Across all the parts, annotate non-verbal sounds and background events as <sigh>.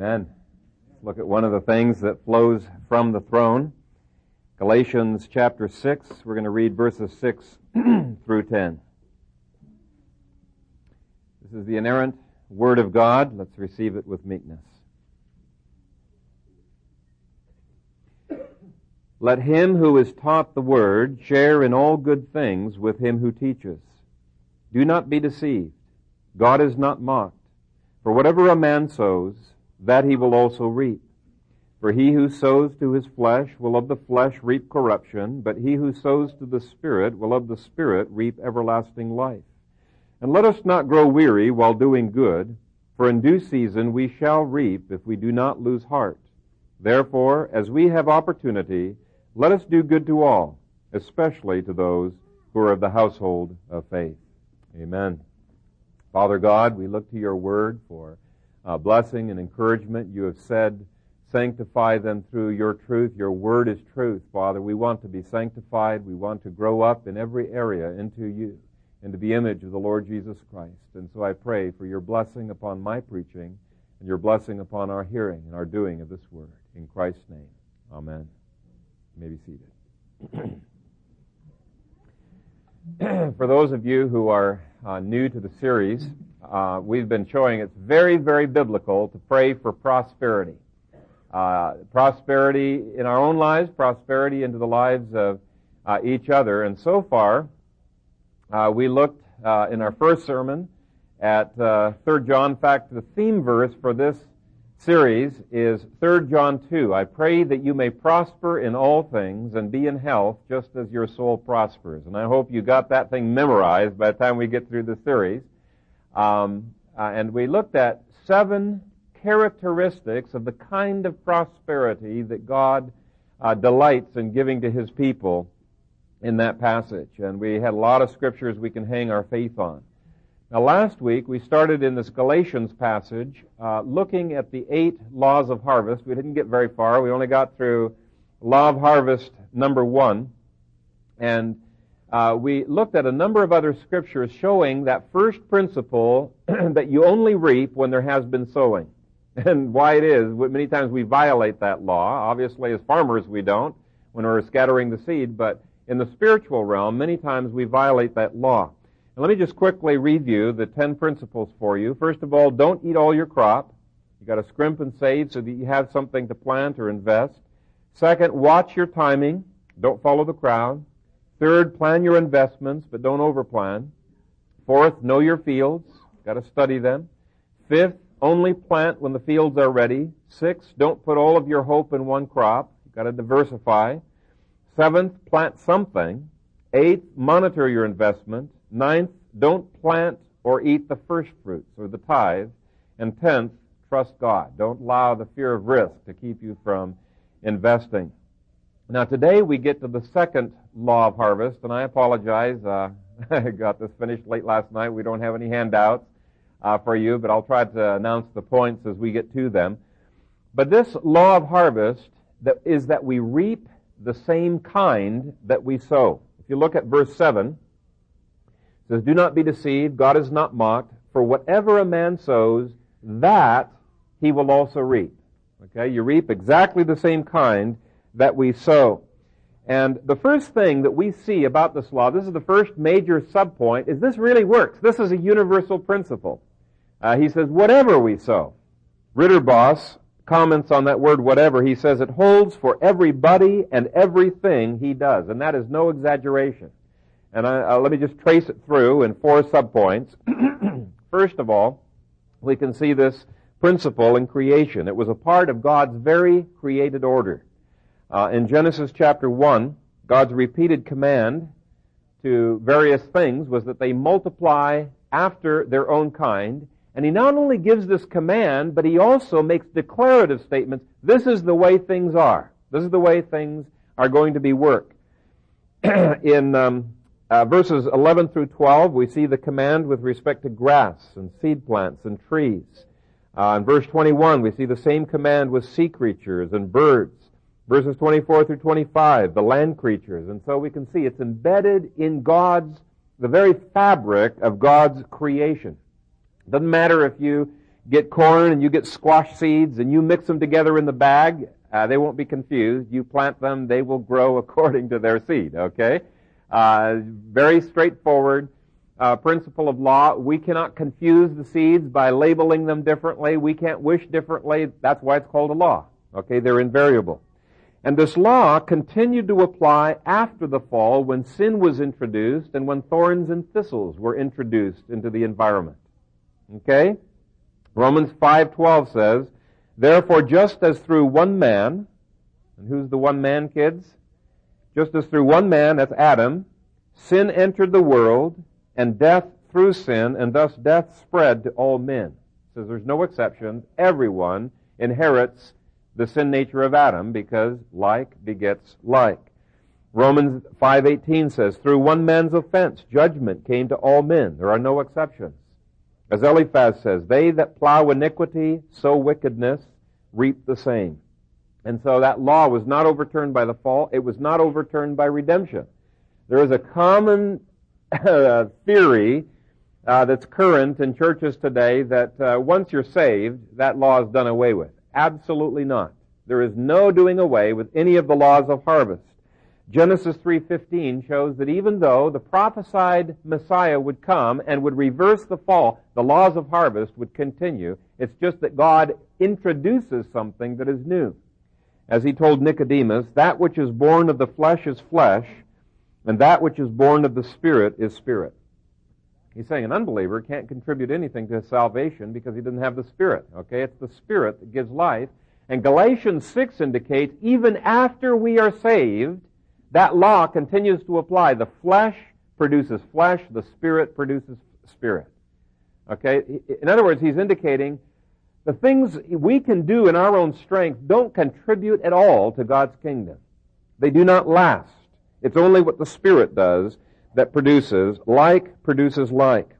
Amen. Let's look at one of the things that flows from the throne. Galatians chapter 6. We're going to read verses 6 <clears throat> through 10. This is the inerrant Word of God. Let's receive it with meekness. Let him who is taught the Word share in all good things with him who teaches. Do not be deceived. God is not mocked. For whatever a man sows, that he will also reap. For he who sows to his flesh will of the flesh reap corruption, but he who sows to the Spirit will of the Spirit reap everlasting life. And let us not grow weary while doing good, for in due season we shall reap if we do not lose heart. Therefore, as we have opportunity, let us do good to all, especially to those who are of the household of faith. Amen. Father God, we look to your word for uh, blessing and encouragement. You have said, sanctify them through your truth. Your word is truth, Father. We want to be sanctified. We want to grow up in every area into you, into the image of the Lord Jesus Christ. And so I pray for your blessing upon my preaching and your blessing upon our hearing and our doing of this word. In Christ's name, amen. You may be seated. <clears throat> for those of you who are uh, new to the series, uh, we've been showing it's very, very biblical to pray for prosperity. Uh, prosperity in our own lives, prosperity into the lives of uh, each other. And so far, uh, we looked uh, in our first sermon at uh, 3 John. In fact, the theme verse for this series is 3 John 2. I pray that you may prosper in all things and be in health just as your soul prospers. And I hope you got that thing memorized by the time we get through the series. Um, uh, and we looked at seven characteristics of the kind of prosperity that God uh, delights in giving to His people in that passage. And we had a lot of scriptures we can hang our faith on. Now, last week we started in this Galatians passage uh, looking at the eight laws of harvest. We didn't get very far. We only got through law of harvest number one. And uh, we looked at a number of other scriptures showing that first principle <clears throat> that you only reap when there has been sowing. <laughs> And why it is, many times we violate that law. Obviously, as farmers, we don't when we're scattering the seed, but in the spiritual realm, many times we violate that law. And let me just quickly review the ten principles for you. First of all, don't eat all your crop. You've got to scrimp and save so that you have something to plant or invest. Second, watch your timing. Don't follow the crowd. Third, plan your investments, but don't overplan. Fourth, know your fields. Got to study them. Fifth, only plant when the fields are ready. Sixth, don't put all of your hope in one crop. You've got to diversify. Seventh, plant something. Eighth, monitor your investment. Ninth, don't plant or eat the first fruits or the tithe. And tenth, trust God. Don't allow the fear of risk to keep you from investing. Now today we get to the second law of harvest, and I apologize. Uh, <laughs> I got this finished late last night. We don't have any handouts uh, for you, but I'll try to announce the points as we get to them. But this law of harvest that is that we reap the same kind that we sow. If you look at verse 7, it says, Do not be deceived, God is not mocked, for whatever a man sows, that he will also reap. Okay, you reap exactly the same kind that we sow. And the first thing that we see about this law, this is the first major subpoint, is this really works. This is a universal principle. Uh, he says, whatever we sow. Ridderbos comments on that word whatever. He says it holds for everybody and everything he does. And that is no exaggeration. And I, uh, let me just trace it through in four subpoints. <clears throat> First of all, we can see this principle in creation. It was a part of God's very created order. Uh, in Genesis chapter 1, God's repeated command to various things was that they multiply after their own kind. And he not only gives this command, but he also makes declarative statements. This is the way things are. This is the way things are going to be worked. <clears throat> in um, uh, verses 11 through 12, we see the command with respect to grass and seed plants and trees. Uh, in verse 21, we see the same command with sea creatures and birds verses 24 through 25, the land creatures. And so we can see it's embedded in God's, the very fabric of God's creation. Doesn't matter if you get corn and you get squash seeds and you mix them together in the bag, uh, they won't be confused. You plant them, they will grow <laughs> according to their seed, okay? Uh, very straightforward uh, principle of law. We cannot confuse the seeds by labeling them differently. We can't wish differently. That's why it's called a law. Okay, they're invariable. And this law continued to apply after the fall when sin was introduced and when thorns and thistles were introduced into the environment. Okay? Romans 5:12 says, "Therefore just as through one man, and who's the one man, kids? Just as through one man, that's Adam, sin entered the world, and death through sin, and thus death spread to all men." It says there's no exceptions. Everyone inherits the sin nature of Adam because like begets like. Romans 5:18 says, "Through one man's offense judgment came to all men. There are no exceptions." As Eliphaz says, "They that plow iniquity sow wickedness, reap the same." And so that law was not overturned by the fall. It was not overturned by redemption. There is a common uh, theory uh, that's current in churches today that uh, once you're saved, that law is done away with. Absolutely not. There is no doing away with any of the laws of harvest. Genesis 3:15 shows that even though the prophesied Messiah would come and would reverse the fall, the laws of harvest would continue. It's just that God introduces something that is new. As he told Nicodemus, that which is born of the flesh is flesh, and that which is born of the spirit is spirit. He's saying an unbeliever can't contribute anything to his salvation because he doesn't have the Spirit. Okay? It's the Spirit that gives life. And Galatians 6 indicates even after we are saved, that law continues to apply. The flesh produces flesh, the Spirit produces spirit. Okay? In other words, he's indicating the things we can do in our own strength don't contribute at all to God's kingdom. They do not last. It's only what the Spirit does that produces, like produces like.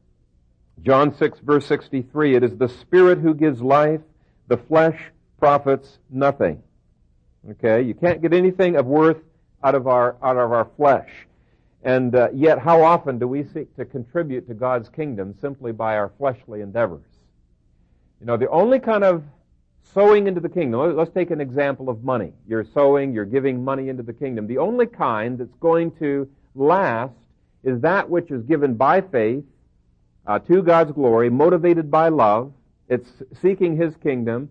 John 6 verse 63, it is the Spirit who gives life, the flesh profits nothing. Okay, you can't get anything of worth out of our, out of our flesh. And uh, yet, how often do we seek to contribute to God's kingdom simply by our fleshly endeavors? You know, the only kind of sowing into the kingdom, let's take an example of money. You're sowing, you're giving money into the kingdom. The only kind that's going to last is that which is given by faith uh, to God's glory, motivated by love. It's seeking His kingdom.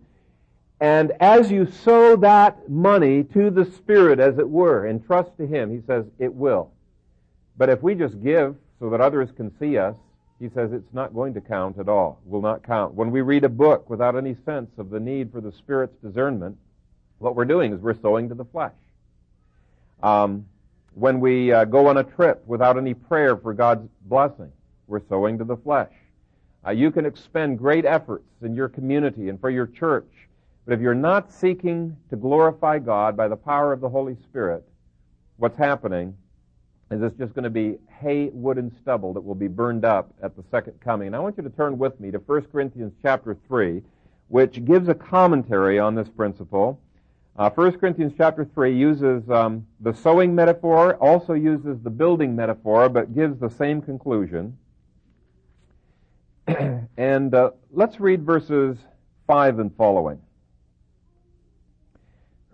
And as you sow that money to the Spirit, as it were, and trust to Him, He says it will. But if we just give so that others can see us, He says it's not going to count at all. Will not count. When we read a book without any sense of the need for the Spirit's discernment, what we're doing is we're sowing to the flesh. Um, when we uh, go on a trip without any prayer for God's blessing, we're sowing to the flesh. Uh, you can expend great efforts in your community and for your church, but if you're not seeking to glorify God by the power of the Holy Spirit, what's happening is it's just going to be hay, wood, and stubble that will be burned up at the second coming. And I want you to turn with me to 1 Corinthians chapter 3, which gives a commentary on this principle. Uh, 1 Corinthians chapter 3 uses um, the sowing metaphor, also uses the building metaphor, but gives the same conclusion. <clears throat> and uh, let's read verses 5 and following.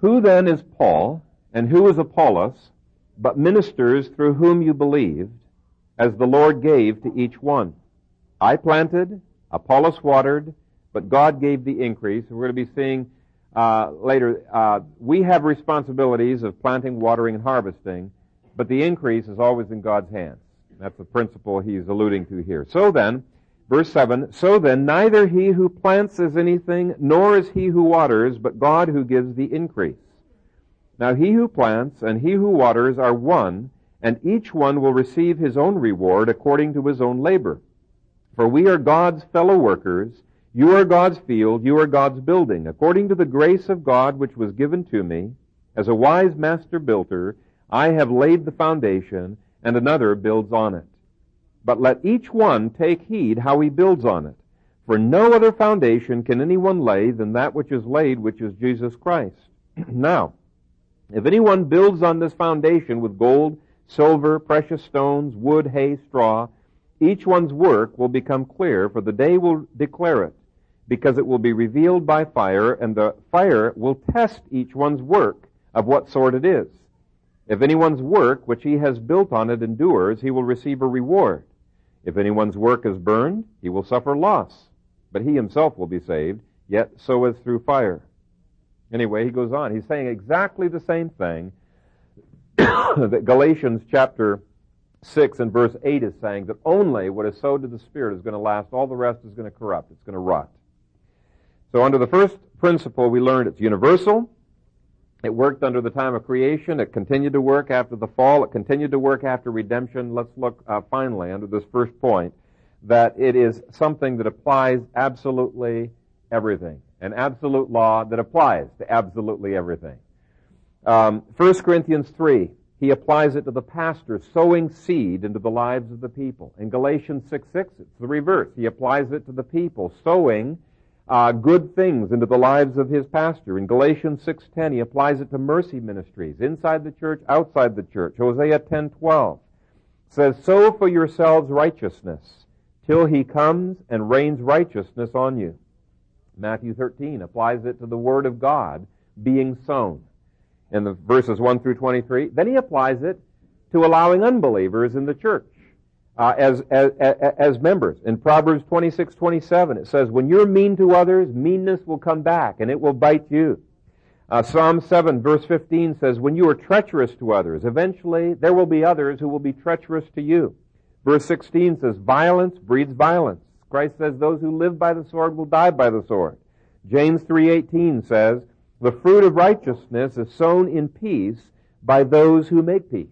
Who then is Paul, and who is Apollos, but ministers through whom you believed, as the Lord gave to each one? I planted, Apollos watered, but God gave the increase. We're going to be seeing uh, later, uh, we have responsibilities of planting, watering, and harvesting, but the increase is always in God's hands. That's the principle he's alluding to here. So then, verse 7, so then neither he who plants is anything, nor is he who waters, but God who gives the increase. Now he who plants and he who waters are one, and each one will receive his own reward according to his own labor. For we are God's fellow workers, you are God's field, you are God's building. According to the grace of God which was given to me, as a wise master builder, I have laid the foundation, and another builds on it. But let each one take heed how he builds on it. For no other foundation can anyone lay than that which is laid, which is Jesus Christ. <clears throat> now, if anyone builds on this foundation with gold, silver, precious stones, wood, hay, straw, each one's work will become clear, for the day will declare it because it will be revealed by fire, and the fire will test each one's work of what sort it is. If anyone's work which he has built on it endures, he will receive a reward. If anyone's work is burned, he will suffer loss, but he himself will be saved, yet so as through fire. Anyway, he goes on. He's saying exactly the same thing <coughs> that Galatians chapter 6 and verse 8 is saying that only what is sowed to the Spirit is going to last. All the rest is going to corrupt. It's going to rot. So under the first principle, we learned it's universal. It worked under the time of creation. It continued to work after the fall. It continued to work after redemption. Let's look uh, finally under this first point that it is something that applies absolutely everything. An absolute law that applies to absolutely everything. Um, 1 Corinthians 3, he applies it to the pastor sowing seed into the lives of the people. In Galatians 6, 6, it's the reverse. He applies it to the people sowing uh, good things into the lives of his pastor. In Galatians 6:10, he applies it to mercy ministries inside the church, outside the church. Hosea 10:12 says, "Sow for yourselves righteousness till he comes and rains righteousness on you." Matthew 13 applies it to the word of God being sown. In the verses 1 through 23, then he applies it to allowing unbelievers in the church uh, as, as, as members. In Proverbs 26, 27, it says, when you're mean to others, meanness will come back and it will bite you. Uh, Psalm 7 verse 15 says, when you are treacherous to others, eventually there will be others who will be treacherous to you. Verse 16 says, violence breeds violence. Christ says, those who live by the sword will die by the sword. James 3.18 says, the fruit of righteousness is sown in peace by those who make peace.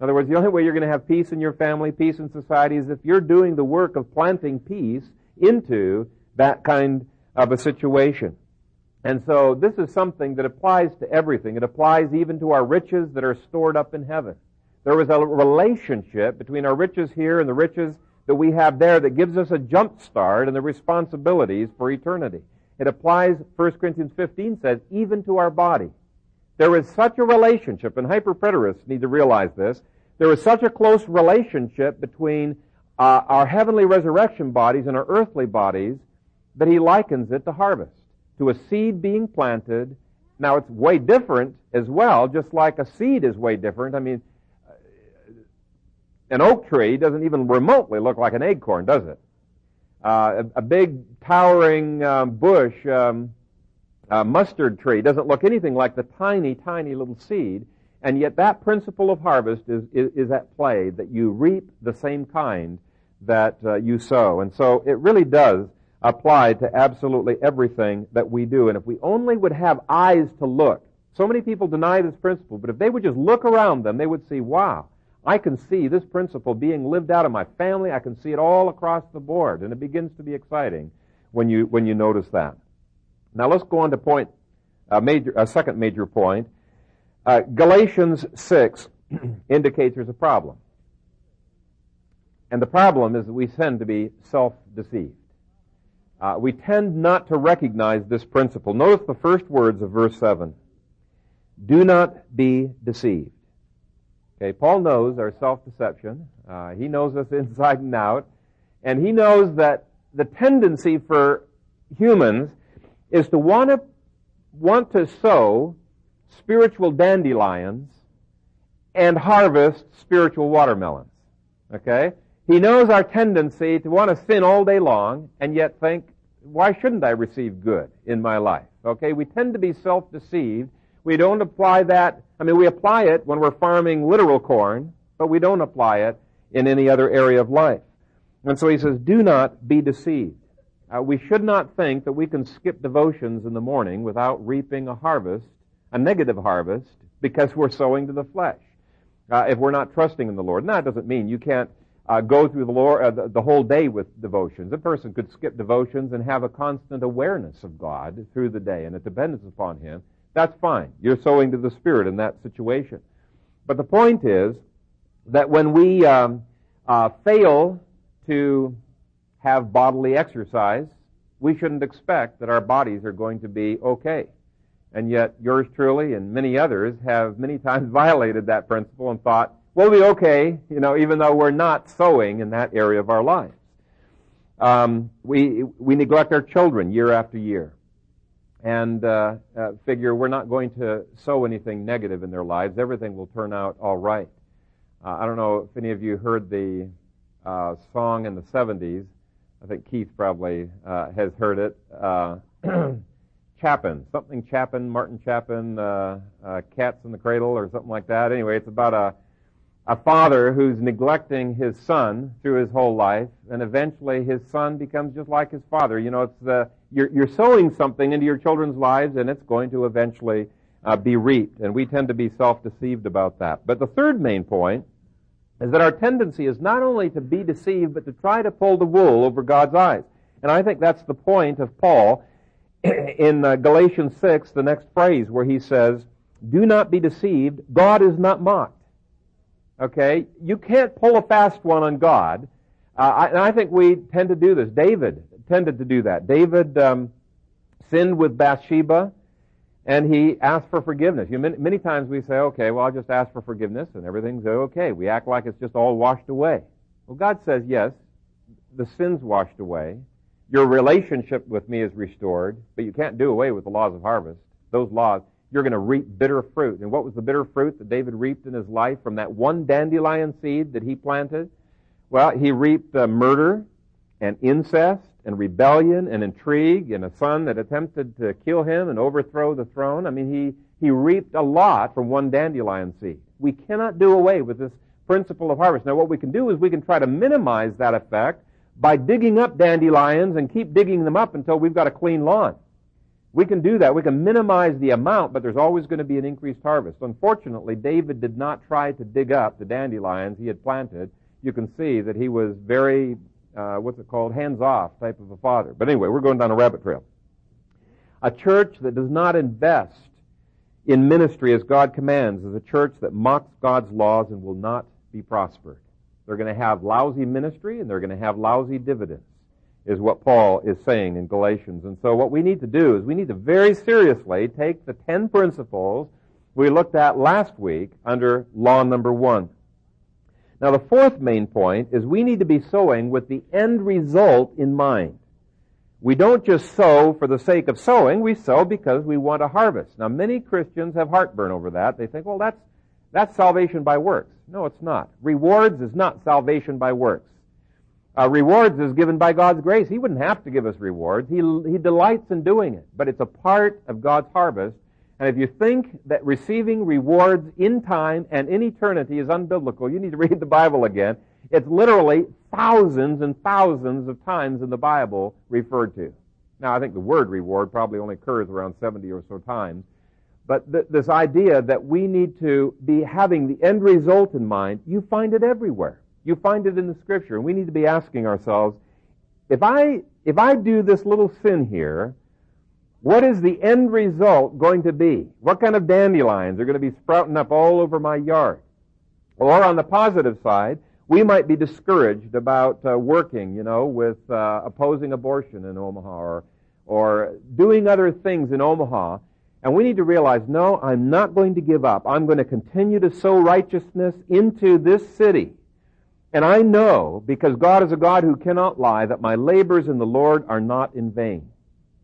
In other words, the only way you're going to have peace in your family, peace in society, is if you're doing the work of planting peace into that kind of a situation. And so this is something that applies to everything. It applies even to our riches that are stored up in heaven. There is a relationship between our riches here and the riches that we have there that gives us a jump start in the responsibilities for eternity. It applies, 1 Corinthians 15 says, even to our body. There is such a relationship, and hyperpreterists need to realize this. There is such a close relationship between uh, our heavenly resurrection bodies and our earthly bodies that he likens it to harvest, to a seed being planted. Now it's way different as well, just like a seed is way different. I mean, an oak tree doesn't even remotely look like an acorn, does it? Uh, a, a, big towering um, bush um, uh, mustard tree doesn't look anything like the tiny, tiny little seed, and yet that principle of harvest is, is, is at play, that you reap the same kind that uh, you sow. And so it really does apply to absolutely everything that we do. And if we only would have eyes to look, so many people deny this principle, but if they would just look around them, they would see, wow, I can see this principle being lived out in my family. I can see it all across the board. And it begins to be exciting when you, when you notice that. Now let's go on to point, a, major, a second major point. Uh, Galatians 6 <clears throat> indicates there's a problem. And the problem is that we tend to be self-deceived. Uh, we tend not to recognize this principle. Notice the first words of verse 7. Do not be deceived. Okay, Paul knows our self-deception. Uh, he knows us <laughs> inside and out. And he knows that the tendency for humans is to want to, want to sow spiritual dandelions and harvest spiritual watermelons. Okay? He knows our tendency to want to sin all day long and yet think, why shouldn't I receive good in my life? Okay? We tend to be self-deceived. We don't apply that, I mean, we apply it when we're farming literal corn, but we don't apply it in any other area of life. And so he says, do not be deceived. Uh, we should not think that we can skip devotions in the morning without reaping a harvest, a negative harvest, because we're sowing to the flesh. Uh, if we're not trusting in the Lord. That doesn't mean you can't uh, go through the, Lord, uh, the, the, whole day with devotions. A person could skip devotions and have a constant awareness of God through the day and a dependence upon Him. That's fine. You're sowing to the Spirit in that situation. But the point is that when we um, uh, fail to have bodily exercise, we shouldn't expect that our bodies are going to be okay. And yet, yours truly and many others have many times <laughs> violated that principle and thought, we'll be okay, you know, even though we're not sowing in that area of our lives. Um, we, we neglect our children year after year and uh, uh, figure we're not going to sow anything negative in their lives. Everything will turn out all right. Uh, I don't know if any of you heard the uh, song in the 70s. I think Keith probably uh, has heard it. Uh, <clears throat> Chapin, something Chapin, Martin Chapin, Cats in the Cradle or something like that. Anyway, it's about a a father who's neglecting his son through his whole life, and eventually his son becomes just like his father. You know, it's the you're, you're sowing something into your children's lives, and it's going to eventually uh, be reaped. And we tend to be self-deceived about that. But the third main point is that our tendency is not only to be deceived, but to try to pull the wool over God's eyes. And I think that's the point of Paul <clears throat> in uh, Galatians 6, the next phrase, where he says, Do not be deceived. God is not mocked. Okay? You can't pull a fast one on God. Uh, I, and I think we tend to do this. David tended to do that. David um, sinned with Bathsheba, and he asked for forgiveness. You, many, many times we say, okay, well, I'll just ask for forgiveness, and everything's okay. We act like it's just all washed away. Well, God says, yes, the sin's washed away. Your relationship with me is restored, but you can't do away with the laws of harvest. Those laws, you're going to reap bitter fruit. And what was the bitter fruit that David reaped in his life from that one dandelion seed that he planted? Well, he reaped uh, murder and incest and rebellion and intrigue and a son that attempted to kill him and overthrow the throne. I mean, he, he reaped a lot from one dandelion seed. We cannot do away with this principle of harvest. Now, what we can do is we can try to minimize that effect by digging up dandelions and keep digging them up until we've got a clean lawn. We can do that. We can minimize the amount, but there's always going to be an increased harvest. Unfortunately, David did not try to dig up the dandelions he had planted. You can see that he was very, uh, what's it called, hands-off type of a father. But anyway, we're going down a rabbit trail. A church that does not invest in ministry as God commands is a church that mocks God's laws and will not be prospered. They're going to have lousy ministry and they're going to have lousy dividends is what Paul is saying in Galatians. And so what we need to do is we need to very seriously take the ten principles we looked at last week under law number one. Now the fourth main point is we need to be sowing with the end result in mind. We don't just sow for the sake of sowing, we sow because we want a harvest. Now many Christians have heartburn over that. They think, well that's, that's salvation by works. No, it's not. Rewards is not salvation by works. Uh, rewards is given by God's grace. He wouldn't have to give us rewards. He, he delights in doing it. But it's a part of God's harvest. And if you think that receiving rewards in time and in eternity is unbiblical, you need to <laughs> read the Bible again. It's literally thousands and thousands of times in the Bible referred to. Now, I think the word reward probably only occurs around 70 or so times. But th- this idea that we need to be having the end result in mind, you find it everywhere. You find it in the scripture. And we need to be asking ourselves, if I, if I do this little sin here, what is the end result going to be? What kind of dandelions are going to be sprouting up all over my yard? Or on the positive side, we might be discouraged about uh, working, you know, with uh, opposing abortion in Omaha or, or doing other things in Omaha. And we need to realize, no, I'm not going to give up. I'm going to continue to sow righteousness into this city. And I know, because God is a God who cannot lie, that my labors in the Lord are not in vain.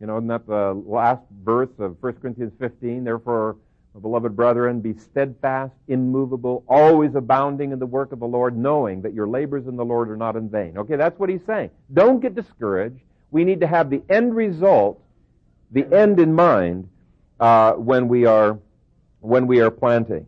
You know, isn't that the last verse of 1 Corinthians 15? Therefore, beloved brethren, be steadfast, immovable, always abounding in the work of the Lord, knowing that your labors in the Lord are not in vain. Okay, that's what he's saying. Don't get discouraged. We need to have the end result, the end in mind, uh, when we are when we are planting.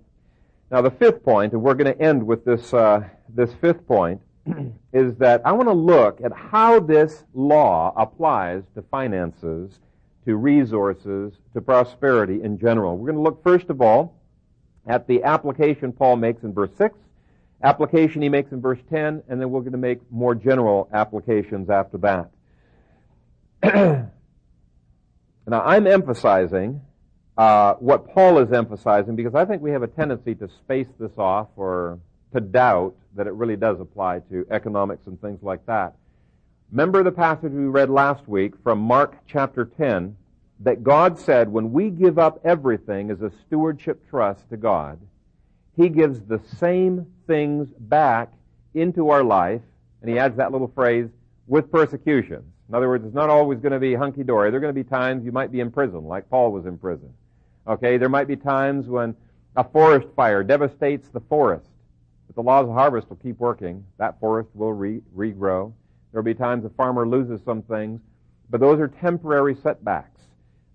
Now, the fifth point, and we're going to end with this, uh, this fifth point, <clears throat> is that I want to look at how this law applies to finances, to resources, to prosperity in general. We're going to look, first of all, at the application Paul makes in verse 6, application he makes in verse 10, and then we're going to make more general applications after that. <clears throat> now, I'm emphasizing uh, what Paul is emphasizing because I think we have a tendency to space this off or to doubt that it really does apply to economics and things like that. Remember the passage we read last week from Mark chapter 10 that God said when we give up everything as a stewardship trust to God, He gives the same things back into our life, and He adds that little phrase, with persecutions. In other words, it's not always going to be hunky-dory. There are going to be times you might be in prison, like Paul was in prison. Okay, there might be times when a forest fire devastates the forest. But the laws of harvest will keep working. That forest will re- regrow. There will be times a farmer loses some things, but those are temporary setbacks.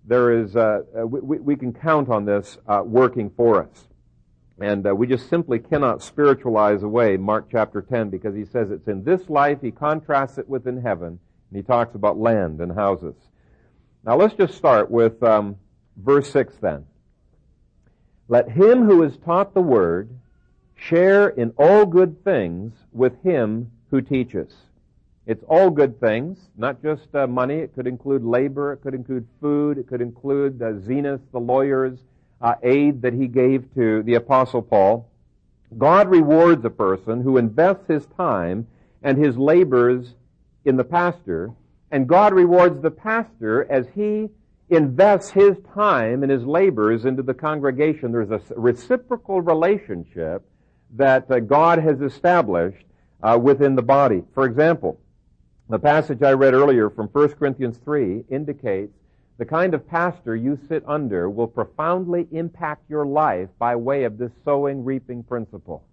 There is, uh, uh, we, we, can count on this uh, working for us. And uh, we just simply cannot spiritualize away Mark chapter 10 because he says it's in this life, he contrasts it with in heaven, and he talks about land and houses. Now let's just start with um, verse 6 then. Let him who is taught the word share in all good things with him who teaches. It's all good things, not just uh, money. It could include labor. It could include food. It could include uh, Zenas, the lawyer's uh, aid that he gave to the apostle Paul. God rewards a person who invests his time and his labors in the pastor, and God rewards the pastor as he invests his time and his labors into the congregation. There's a reciprocal relationship that uh, God has established uh, within the body. For example, the passage I read earlier from 1 Corinthians 3 indicates the kind of pastor you sit under will profoundly impact your life by way of this sowing reaping principle.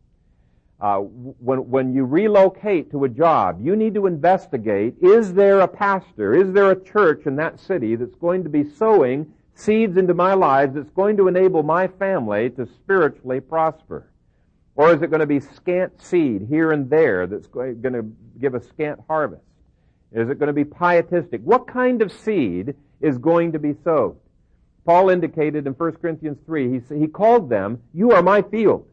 Uh, when, when you relocate to a job, you need to investigate, is there a pastor, is there a church in that city that's going to be sowing seeds into my lives that's going to enable my family to spiritually prosper? Or is it going to be scant seed here and there that's going to give a scant harvest? Is it going to be pietistic? What kind of seed is going to be sowed? Paul indicated in 1 Corinthians 3, he, he called them, you are my field.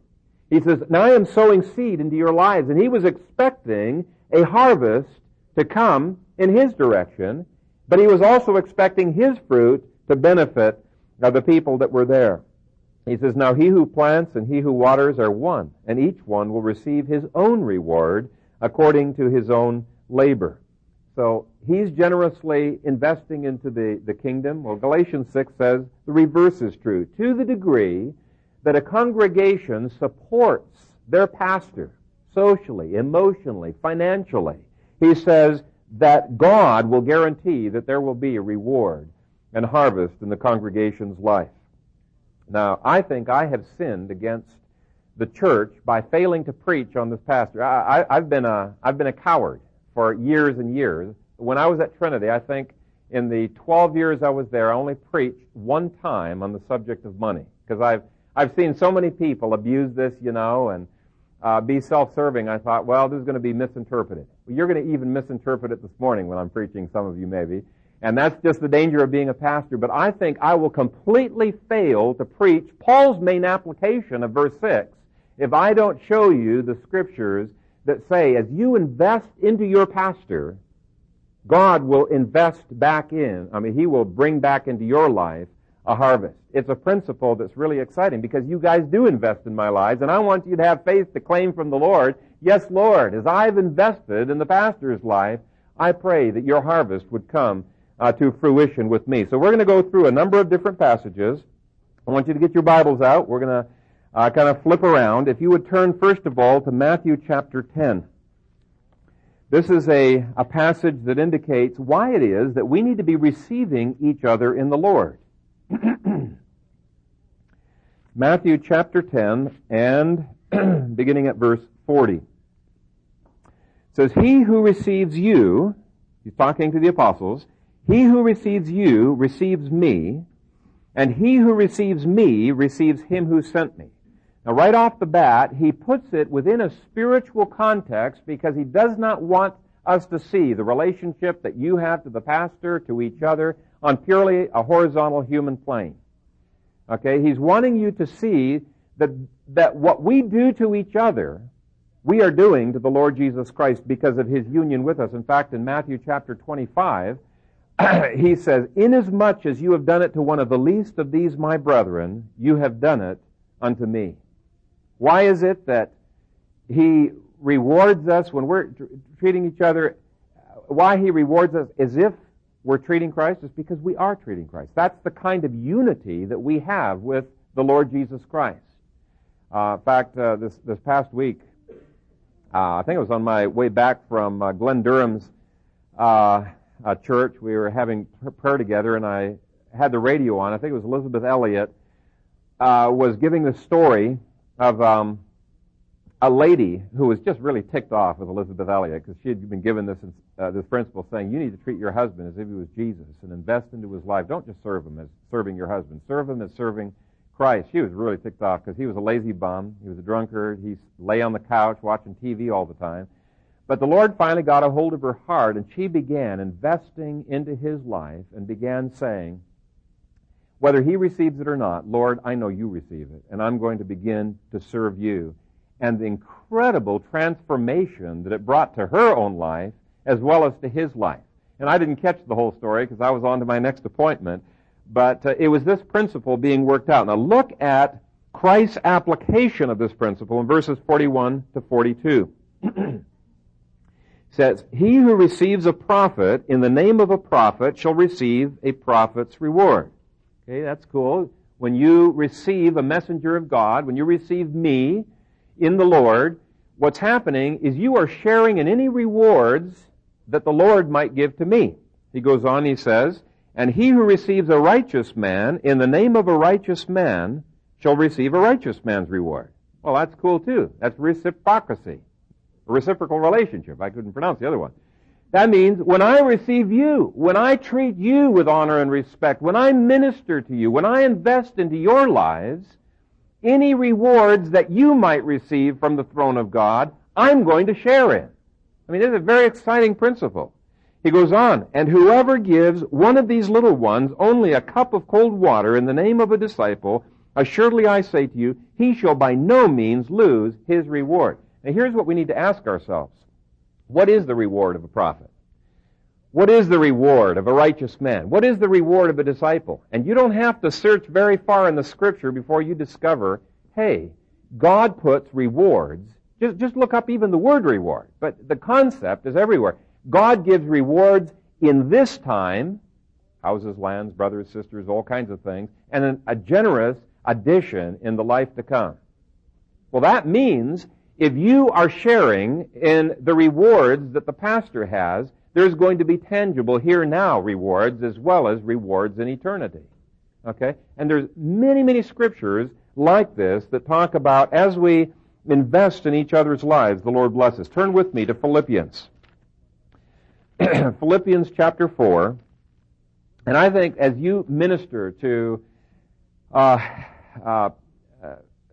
He says, now I am sowing seed into your lives. And he was expecting a harvest to come in his direction, but he was also expecting his fruit to benefit the people that were there. He says, now he who plants and he who waters are one, and each one will receive his own reward according to his own labor. So he's generously investing into the, the kingdom. Well, Galatians 6 says the reverse is true. To the degree that a congregation supports their pastor socially, emotionally, financially, he says that God will guarantee that there will be a reward and harvest in the congregation's life. Now, I think I have sinned against the church by failing to preach on this pastor. I, have been a, I've been a coward for years and years. When I was at Trinity, I think in the 12 years I was there, I only preached one time on the subject of money because I've I've seen so many people abuse this, you know, and uh, be self-serving. I thought, well, this is going to be misinterpreted. Well, you're going to even misinterpret it this morning when I'm preaching. Some of you maybe. And that's just the danger of being a pastor. But I think I will completely fail to preach Paul's main application of verse 6 if I don't show you the scriptures that say, as you invest into your pastor, God will invest back in, I mean, He will bring back into your life a harvest. It's a principle that's really exciting because you guys do invest in my lives and I want you to have faith to claim from the Lord, yes, Lord, as I've invested in the pastor's life, I pray that your harvest would come uh, to fruition with me. So we're going to go through a number of different passages. I want you to get your Bibles out. We're going to uh, kind of flip around. If you would turn first of all to Matthew chapter 10. This is a, a passage that indicates why it is that we need to be receiving each other in the Lord. <clears throat> Matthew chapter 10 and <clears throat> beginning at verse 40. It says, He who receives you, he's talking to the apostles, he who receives you receives me, and he who receives me receives him who sent me. Now, right off the bat, he puts it within a spiritual context because he does not want us to see the relationship that you have to the pastor, to each other, on purely a horizontal human plane. Okay, he's wanting you to see that, that what we do to each other, we are doing to the Lord Jesus Christ because of his union with us. In fact, in Matthew chapter 25, <clears throat> he says, Inasmuch as you have done it to one of the least of these my brethren, you have done it unto me. Why is it that he rewards us when we're treating each other? Why he rewards us as if we're treating Christ is because we are treating Christ. That's the kind of unity that we have with the Lord Jesus Christ. Uh, in fact, uh, this this past week, uh, I think it was on my way back from uh, Glen Durham's uh, church. We were having prayer together, and I had the radio on. I think it was Elisabeth Elliot uh, was giving the story of um, a lady who was just really ticked off with Elisabeth Elliot because she had been given this uh, this principle saying you need to treat your husband as if he was Jesus and invest into his life. Don't just serve him as serving your husband. Serve him as serving Christ. She was really ticked off because he was a lazy bum. He was a drunkard. He lay on the couch watching TV all the time. But the Lord finally got a hold of her heart and she began investing into his life and began saying, whether he receives it or not, Lord, I know you receive it and I'm going to begin to serve you. And the incredible transformation that it brought to her own life as well as to his life. And I didn't catch the whole story because I was on to my next appointment. But uh, it was this principle being worked out. Now look at Christ's application of this principle in verses 41 to 42. <clears throat> says, He who receives a prophet in the name of a prophet shall receive a prophet's reward. Okay, that's cool. When you receive a messenger of God, when you receive me in the Lord, what's happening is you are sharing in any rewards that the Lord might give to me. He goes on, he says, and he who receives a righteous man in the name of a righteous man shall receive a righteous man's reward. Well, that's cool too. That's reciprocity. A reciprocal relationship. I couldn't pronounce the other one. That means when I receive you, when I treat you with honor and respect, when I minister to you, when I invest into your lives, any rewards that you might receive from the throne of God, I'm going to share in. I mean, this is a very exciting principle. He goes on, and whoever gives one of these little ones only a cup of cold water in the name of a disciple, assuredly I say to you, he shall by no means lose his reward. Now here's what we need to ask ourselves. What is the reward of a prophet? What is the reward of a righteous man? What is the reward of a disciple? And you don't have to search very far in the scripture before you discover, hey, God puts rewards. Just, just look up even the word reward. But the concept is everywhere. God gives rewards in this time, houses, lands, brothers, sisters, all kinds of things, and a generous addition in the life to come. Well, that means if you are sharing in the rewards that the pastor has, there's going to be tangible here now rewards as well as rewards in eternity. Okay? And there's many, many scriptures like this that talk about as we invest in each other's lives, the Lord blesses. Turn with me to Philippians. <clears throat> Philippians chapter 4. And I think as you minister to uh, uh,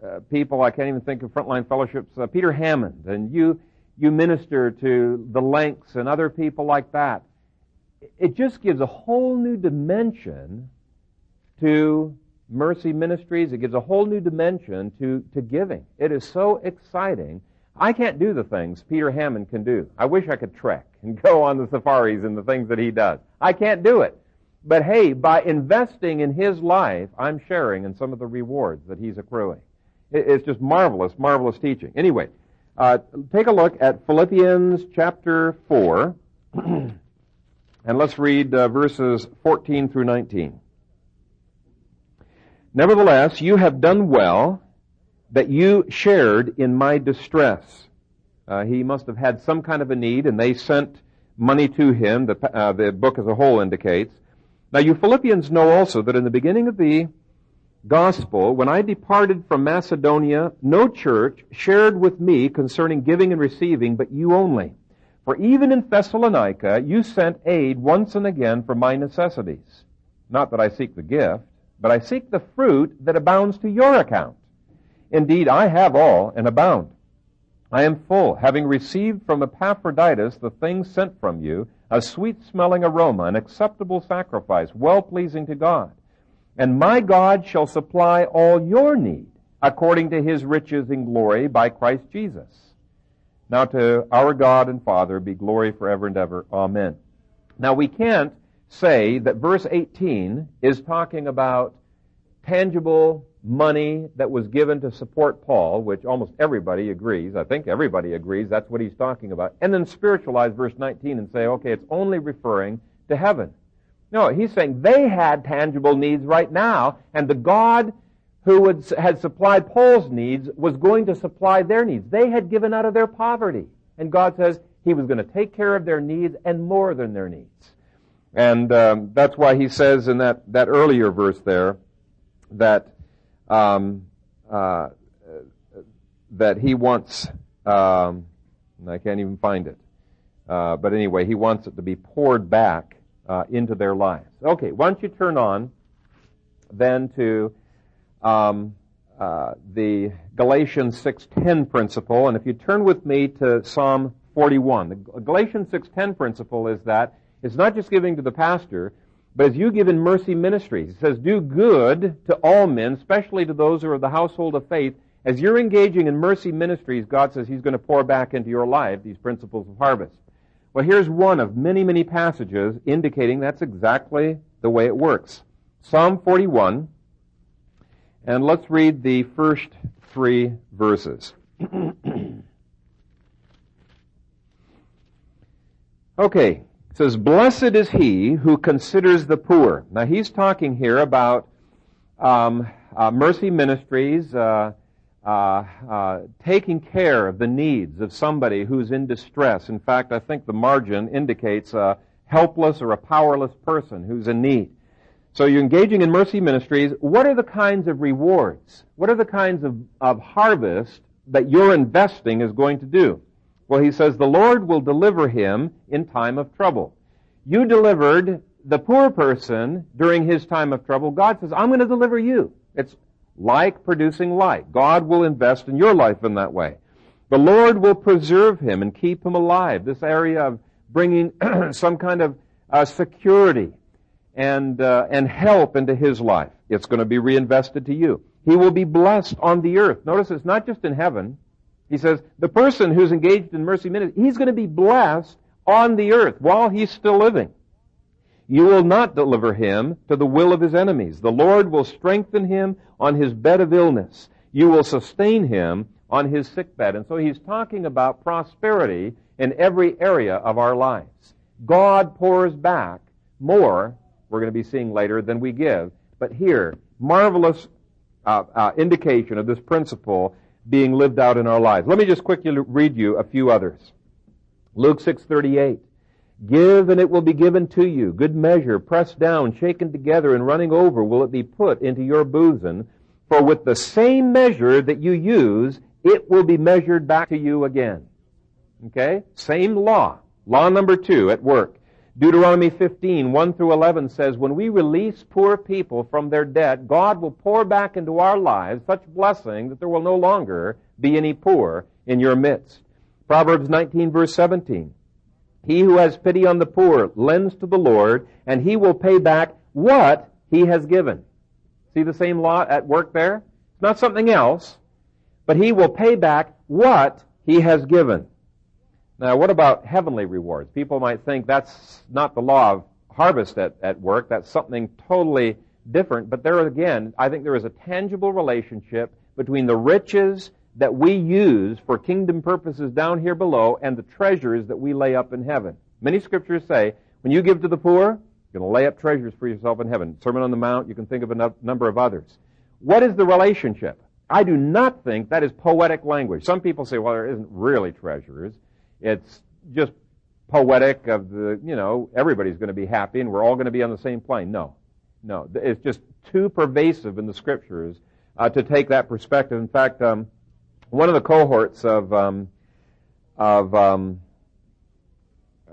uh, people, I can't even think of Frontline Fellowships, uh, Peter Hammond, and you, you minister to the Lenks and other people like that, it just gives a whole new dimension to mercy ministries. It gives a whole new dimension to, to giving. It is so exciting I can't do the things Peter Hammond can do. I wish I could trek and <laughs> go on the safaris and the things that he does. I can't do it. But hey, by investing in his life, I'm sharing in some of the rewards that he's accruing. It's just marvelous, marvelous teaching. Anyway, uh, take a look at Philippians chapter 4, <clears throat> and let's read uh, verses 14 through 19. Nevertheless, you have done well that you shared in my distress. Uh, he must have had some kind of a need, and they sent money to him. The, uh, the book as a whole indicates. Now, you Philippians know also that in the beginning of the gospel, when I departed from Macedonia, no church shared with me concerning giving and receiving, but you only. For even in Thessalonica, you sent aid once and again for my necessities. Not that I seek the gift, but I seek the fruit that abounds to your account. Indeed, I have all and abound. I am full, having received from Epaphroditus the things sent from you, a sweet smelling aroma, an acceptable sacrifice, well pleasing to God. And my God shall supply all your need according to his riches in glory by Christ Jesus. Now to our God and Father be glory forever and ever. Amen. Now we can't say that verse 18 is talking about tangible money that was given to support Paul, which almost everybody agrees, I think everybody agrees that's what he's talking about, and then spiritualize verse 19 and say, okay, it's only referring to heaven. No, he's saying they had tangible needs right now, and the God who had, had supplied Paul's needs was going to supply their needs. They had given out of their poverty. And God says, He was going to take care of their needs and more than their needs. And um, that's why he says in that, that earlier verse there that um, uh, that he wants. Um, I can't even find it. Uh, but anyway, he wants it to be poured back uh, into their lives. Okay, why don't you turn on then to um, uh, the Galatians 6:10 principle, and if you turn with me to Psalm 41, the Galatians 6:10 principle is that it's not just giving to the pastor, but as you give in mercy ministries. It says, "Do good to all men, especially to those who are of the household of faith." As you're engaging in mercy ministries, God says He's going to pour back into your life these principles of harvest. Well, here's one of many, many passages indicating that's exactly the way it works. Psalm 41, and let's read the first three verses. <clears throat> okay, it says, Blessed is he who considers the poor. Now he's talking here about um, uh, mercy ministries, uh, uh, uh, taking care of the needs of somebody who's in distress. In fact, I think the margin indicates a helpless or a powerless person who's in need. So you're engaging in mercy ministries. What are the kinds of rewards? What are the kinds of, of harvest that your investing is going to do? Well, he says the Lord will deliver him in time of trouble. You delivered the poor person during his time of trouble. God says, I'm going to deliver you. It's like producing like. God will invest in your life in that way. The Lord will preserve him and keep him alive. This area of bringing <clears throat> some kind of uh, security and uh, and help into his life. It's going to be reinvested to you. He will be blessed on the earth. Notice it's not just in heaven. He says the person who's engaged in mercy ministry, he's going to be blessed on the earth while he's still living. You will not deliver him to the will of his enemies. The Lord will strengthen him on his bed of illness. You will sustain him on his sickbed. And so he's talking about prosperity in every area of our lives. God pours back more, we're going to be seeing later, than we give. But here, marvelous uh, uh, indication of this principle being lived out in our lives. Let me just quickly read you a few others. Luke 6:38. Give and it will be given to you. Good measure, pressed down, shaken together, and running over will it be put into your bosom. For with the same measure that you use, it will be measured back to you again. Okay? Same law. Law number two at work. Deuteronomy 15, 1 through 11 says, When we release poor people from their debt, God will pour back into our lives such blessing that there will no longer be any poor in your midst. Proverbs 19 verse 17. He who has pity on the poor lends to the Lord, and he will pay back what he has given. See the same law at work there? It's not something else, but he will pay back what he has given. Now, what about heavenly rewards? People might think that's not the law of harvest at, at work. That's something totally different. But there again, I think there is a tangible relationship between the riches that we use for kingdom purposes down here below and the treasures that we lay up in heaven. Many scriptures say, when you give to the poor, you're going to lay up treasures for yourself in heaven. Sermon on the Mount, you can think of a number of others. What is the relationship? I do not think that is poetic language. Some people say, well, there isn't really treasures. It's just poetic of the, you know, everybody's going to be happy and we're all going to be on the same plane. No. No. It's just too pervasive in the scriptures uh, to take that perspective. In fact, um, one of the cohorts of um, of um,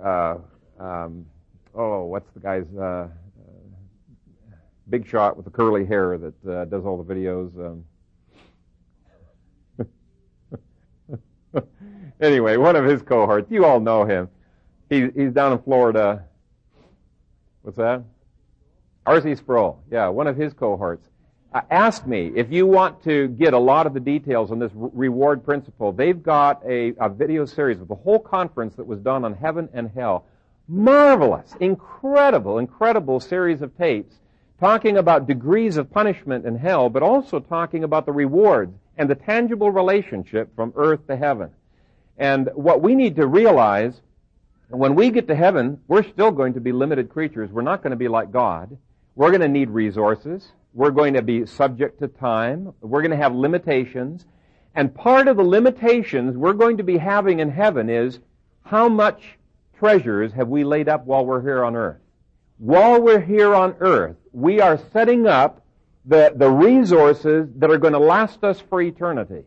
uh, um, oh, what's the guy's uh, big shot with the curly hair that uh, does all the videos? Um. <laughs> anyway, one of his cohorts. You all know him. He, he's down in Florida. What's that? R.C. Sproul. Yeah, one of his cohorts. Uh, ask me if you want to get a lot of the details on this reward principle. They've got a, a video series of the whole conference that was done on heaven and hell. Marvelous, incredible, incredible series of tapes talking about degrees of punishment in hell, but also talking about the rewards and the tangible relationship from earth to heaven. And what we need to realize, when we get to heaven, we're still going to be limited creatures. We're not going to be like God. We're going to need resources. We're going to be subject to time. We're going to have limitations. And part of the limitations we're going to be having in heaven is How much treasures have we laid up while we're here on earth? While we're here on earth, we are setting up the, the resources that are going to last us for eternity.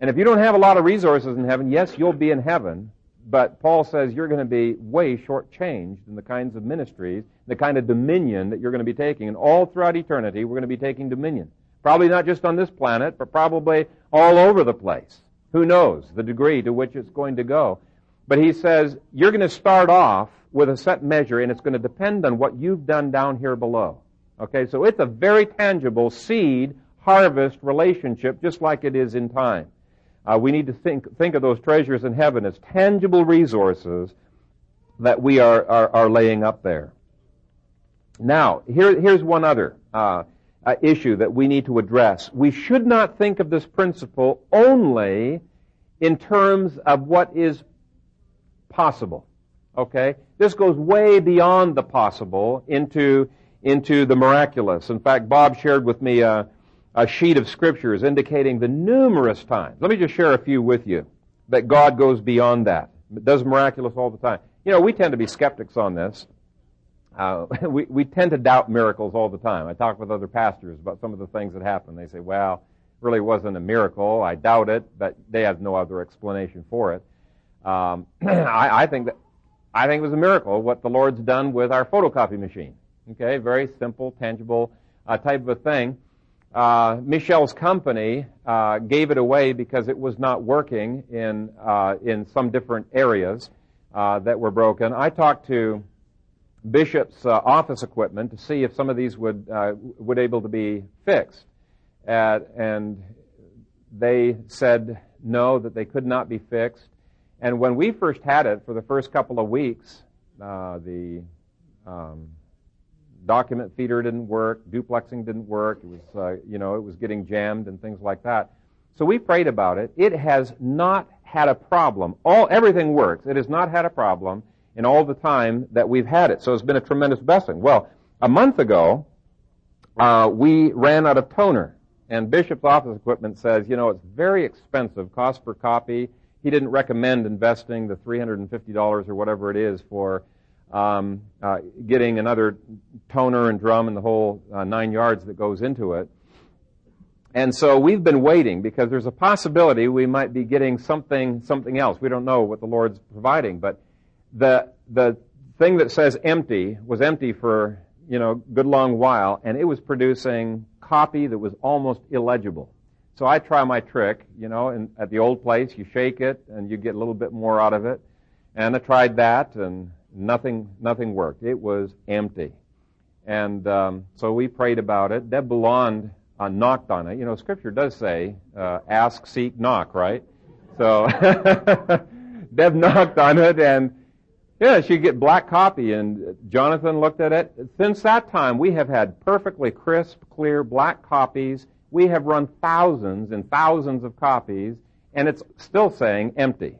And if you don't have a lot of resources in heaven, yes, you'll be in heaven, but Paul says you're going to be way shortchanged in the kinds of ministries, the kind of dominion that you're going to be taking. And all throughout eternity, we're going to be taking dominion. Probably not just on this planet, but probably all over the place. Who knows the degree to which it's going to go. But he says you're going to start off with a set measure and it's going to depend on what you've done down here below. Okay, so it's a very tangible seed harvest relationship just like it is in time. Uh, we need to think, think of those treasures in heaven as tangible resources that we are, are, are laying up there. Now, here, here's one other uh, uh, issue that we need to address. We should not think of this principle only in terms of what is possible. Okay? This goes way beyond the possible into, into the miraculous. In fact, Bob shared with me a, a sheet of scriptures indicating the numerous times. Let me just share a few with you that God goes beyond that. Does miraculous all the time. You know, we tend to be skeptics on this. Uh, <laughs> we, we tend to doubt miracles all the time. I talk with other pastors about some of the things that happen. They say, well, really wasn't a miracle. I doubt it, but they have no other explanation for it. Um, <clears throat> I, I think that I think it was a miracle what the Lord's done with our photocopy machine. Okay, very simple, tangible uh, type of a thing uh, company uh, gave it away because it was not working in uh, in some different areas uh, that were broken. I talked to Bishop's uh, office equipment to see if some of these would uh, would able to be fixed, At, and they said no, that they could not be fixed. And when we first had it for the first couple of weeks, the um, document feeder didn't work, duplexing didn't work. It was, uh, you know, it was getting jammed and things like that. So we prayed about it. It has not had a problem. All everything works. It has not had a problem in all the time that we've had it. So it's been a tremendous blessing. Well, a month ago, uh, we ran out of toner, and Bishop's office equipment says, you know, it's very expensive, cost per copy. He didn't recommend investing the $350 or whatever it is for um, uh, getting another toner and drum and the whole uh, nine yards that goes into it. And so we've been waiting because there's a possibility we might be getting something something else. We don't know what the Lord's providing, but the the thing that says empty was empty for you know good long while, and it was producing copy that was almost illegible. So I try my trick, you know, and at the old place you shake it and you get a little bit more out of it. And I tried that and Nothing, nothing worked. It was empty. And um, so we prayed about it. Deb Belond uh, knocked on it. You know, Scripture does say, uh, ask, seek, knock, right? So <laughs> Deb knocked on it, and yeah, she'd get black copy. And Jonathan looked at it. Since that time, we have had perfectly crisp, clear black copies. We have run thousands and thousands of copies, and it's still saying empty.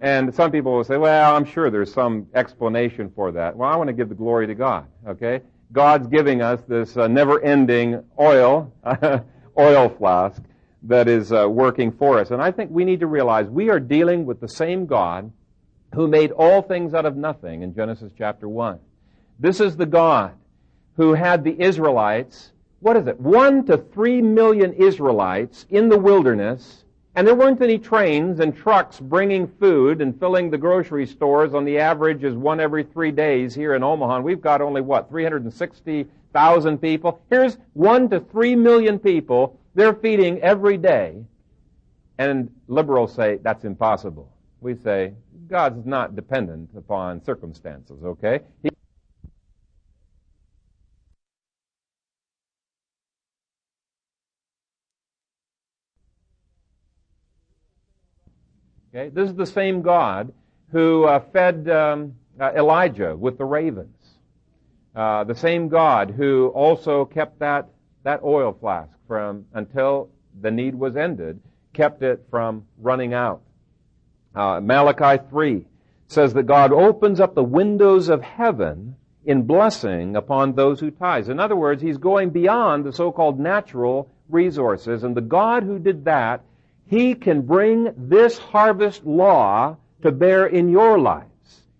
And some people will say, well, I'm sure there's some explanation for that. Well, I want to give the glory to God, okay? God's giving us this uh, never-ending oil, <laughs> oil flask that is uh, working for us. And I think we need to realize we are dealing with the same God who made all things out of nothing in Genesis chapter 1. This is the God who had the Israelites, what is it, one to three million Israelites in the wilderness and there weren't any trains and trucks bringing food and filling the grocery stores on the average is one every three days here in Omaha. And we've got only, what, 360,000 people? Here's one to three million people they're feeding every day. And liberals say that's impossible. We say God's not dependent upon circumstances, okay? He Okay? This is the same God who uh, fed um, uh, Elijah with the ravens. Uh, the same God who also kept that, that oil flask from until the need was ended, kept it from running out. Uh, Malachi 3 says that God opens up the windows of heaven in blessing upon those who tithe. In other words, He's going beyond the so-called natural resources, and the God who did that he can bring this harvest law to bear in your lives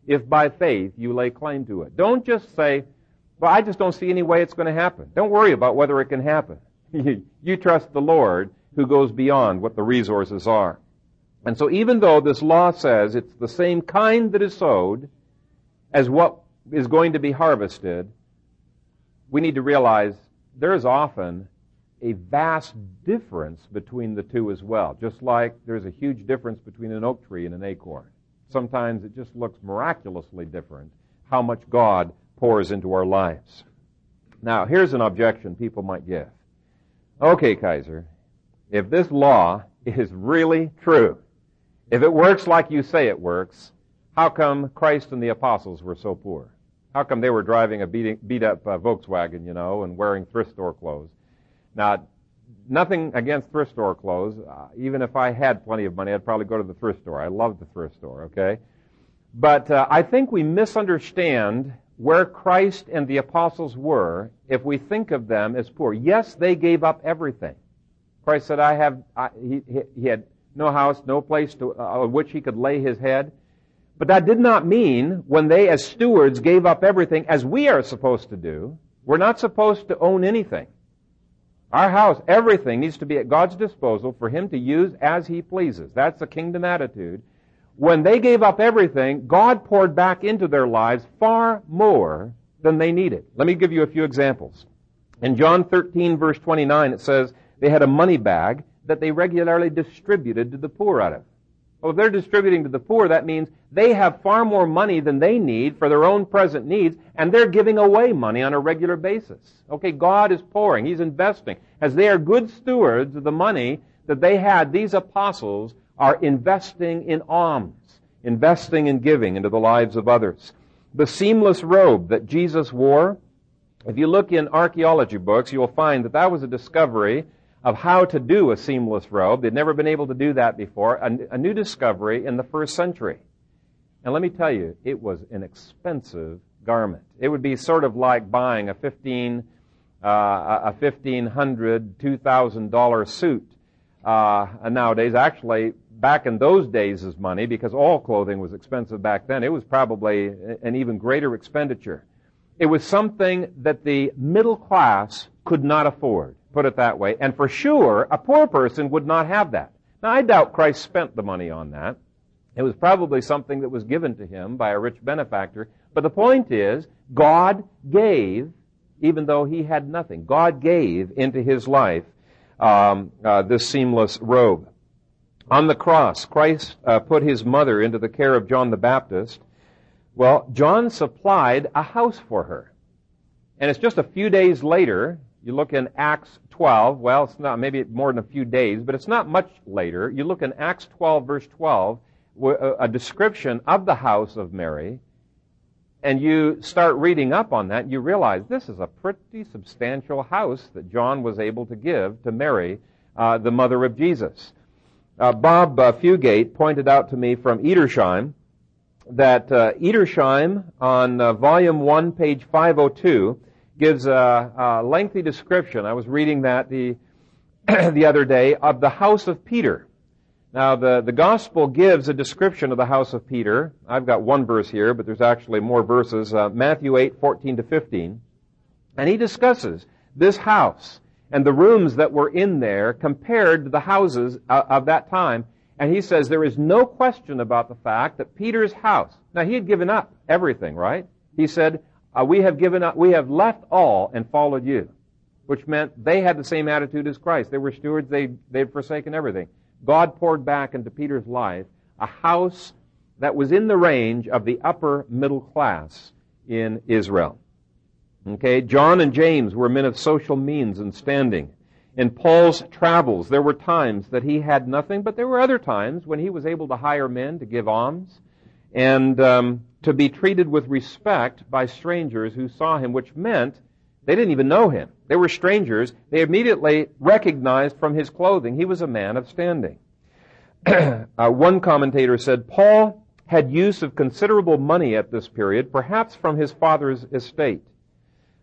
if by faith you lay claim to it. Don't just say, well, I just don't see any way it's going to happen. Don't worry about whether it can happen. <laughs> you trust the Lord who goes beyond what the resources are. And so even though this law says it's the same kind that is sowed as what is going to be harvested, we need to realize there is often a vast difference between the two as well. Just like there's a huge difference between an oak tree and an acorn. Sometimes it just looks miraculously different how much God pours into our lives. Now, here's an objection people might give. Okay, Kayser, if this law is really true, if it works like you say it works, how come Christ and the apostles were so poor? How come they were driving a beat, beat up uh, Volkswagen, you know, and wearing thrift store clothes? Now, nothing against thrift store clothes. Uh, even if I had plenty of money, I'd probably go to the thrift store. I love the thrift store, okay? But uh, I think we misunderstand where Christ and the apostles were if we think of them as poor. Yes, they gave up everything. Christ said, I have, I, he, he had no house, no place to, uh, on which he could lay his head. But that did not mean when they as stewards gave up everything as we are supposed to do, we're not supposed to own anything. Our house, everything needs to be at God's disposal for Him to use as He pleases. That's the kingdom attitude. When they gave up everything, God poured back into their lives far more than they needed. Let me give you a few examples. In John 13 verse 29 it says they had a money bag that they regularly distributed to the poor out of. Well, if they're distributing to the poor, that means they have far more money than they need for their own present needs, and they're giving away money on a regular basis. Okay, God is pouring. He's investing. As they are good stewards of the money that they had, these apostles are investing in alms, investing in giving into the lives of others. The seamless robe that Jesus wore, if you look in archaeology books, you'll find that that was a discovery of how to do a seamless robe. They'd never been able to do that before. A, a new discovery in the first century. And let me tell you, it was an expensive garment. It would be sort of like buying a fifteen, uh, a fifteen hundred, two thousand dollar suit uh, nowadays. Actually, back in those days is money because all clothing was expensive back then. It was probably an even greater expenditure. It was something that the middle class could not afford put it that way. And for sure, a poor person would not have that. Now, I doubt Christ spent the money on that. It was probably something that was given to him by a rich benefactor. But the point is, God gave, even though he had nothing. God gave into his life um, uh, this seamless robe. On the cross, Christ uh, put his mother into the care of John the Baptist. Well, John supplied a house for her. And it's just a few days later you look in Acts 12. Well, it's not maybe more than a few days, but it's not much later. You look in Acts 12, verse 12, a description of the house of Mary, and you start reading up on that, you realize this is a pretty substantial house that John was able to give to Mary, uh, the mother of Jesus. Uh, Bob uh, Fugate pointed out to me from Edersheim that uh, Edersheim on uh, volume 1, page 502, gives a, a lengthy description. I was reading that the, <clears throat> the other day of the house of Peter. Now, the, the gospel gives a description of the house of Peter. I've got one verse here, but there's actually more verses. Uh, Matthew 8, 14 to 15. And he discusses this house and the rooms that were in there compared to the houses uh, of that time. And he says there is no question about the fact that Peter's house, now he had given up everything, right? He said, uh, we have given up, we have left all and followed you. Which meant they had the same attitude as Christ. They were stewards, they, they'd forsaken everything. God poured back into Peter's life a house that was in the range of the upper middle class in Israel. Okay, John and James were men of social means and standing. In Paul's travels, there were times that he had nothing, but there were other times when he was able to hire men to give alms. And um, to be treated with respect by strangers who saw him, which meant they didn't even know him. They were strangers. They immediately recognized from his clothing he was a man of standing. <clears throat> uh, one commentator said Paul had use of considerable money at this period, perhaps from his father's estate.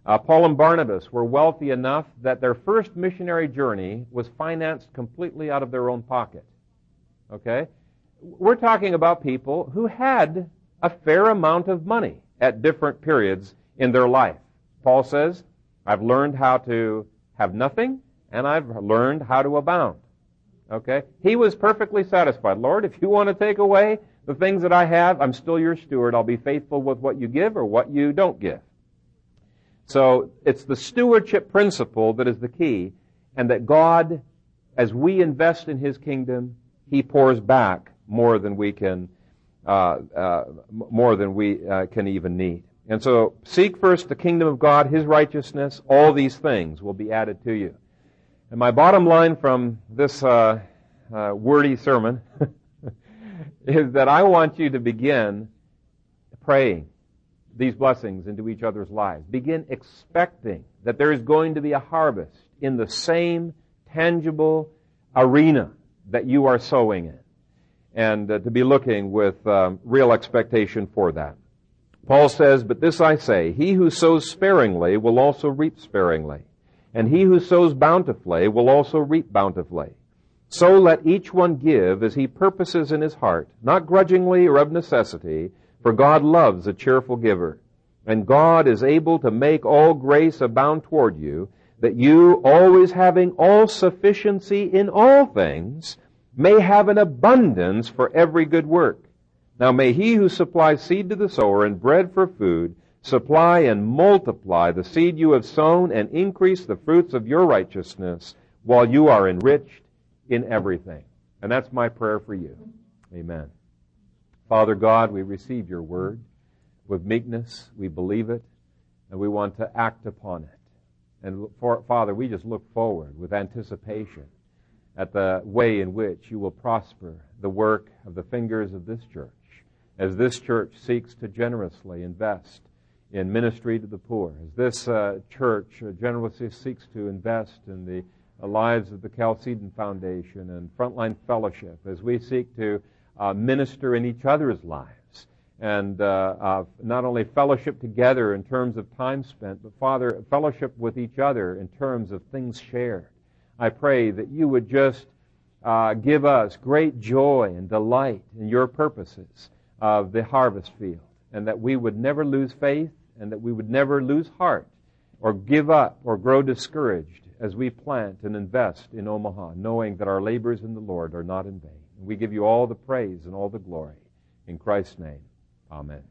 Uh, Paul and Barnabas were wealthy enough that their first missionary journey was financed completely out of their own pocket. Okay? we're talking about people who had a fair amount of money at different periods in their life. Paul says, I've learned how to have nothing and I've learned how to abound. Okay? He was perfectly satisfied. Lord, if you want to take away the things that I have, I'm still your steward. I'll be faithful with what you give or what you don't give. So it's the stewardship principle that is the key and that God, as we invest in His kingdom, He pours back more than we can, more than we uh, can even need. And so seek first the kingdom of God, His righteousness, all these things will be added to you. And my bottom line from this uh, uh, wordy sermon <laughs> is that I want you to begin praying these blessings into each other's lives. Begin expecting that there is going to be a harvest in the same tangible arena that you are sowing in. And uh, to be looking with um, real expectation for that. Paul says, But this I say, he who sows sparingly will also reap sparingly, and he who sows bountifully will also reap bountifully. So let each one give as he purposes in his heart, not grudgingly or of necessity, for God loves a cheerful giver. And God is able to make all grace abound toward you, that you, always having all sufficiency in all things, may have an abundance for every good work. Now may he who supplies seed to the sower and bread for food supply and multiply the seed you have sown and increase the fruits of your righteousness while you are enriched in everything. And that's my prayer for you. Amen. Father God, we receive your word with meekness. We believe it and we want to act upon it. And for, Father, we just look forward with anticipation at the way in which you will prosper the work of the fingers of this church as this church seeks to generously invest in ministry to the poor, as this uh, church uh, generously seeks to invest in the uh, lives of the Chalcedon Foundation and Frontline Fellowship, as we seek to uh, minister in each other's lives and uh, not only fellowship together in terms of time spent, but Father, fellowship with each other in terms of things shared. I pray that you would just uh, give us great joy and delight in your purposes of the harvest field, and that we would never lose faith, and that we would never lose heart, or give up, or grow discouraged as we plant and invest in Omaha, knowing that our labors in the Lord are not in vain. We give you all the praise and all the glory. In Christ's name, amen.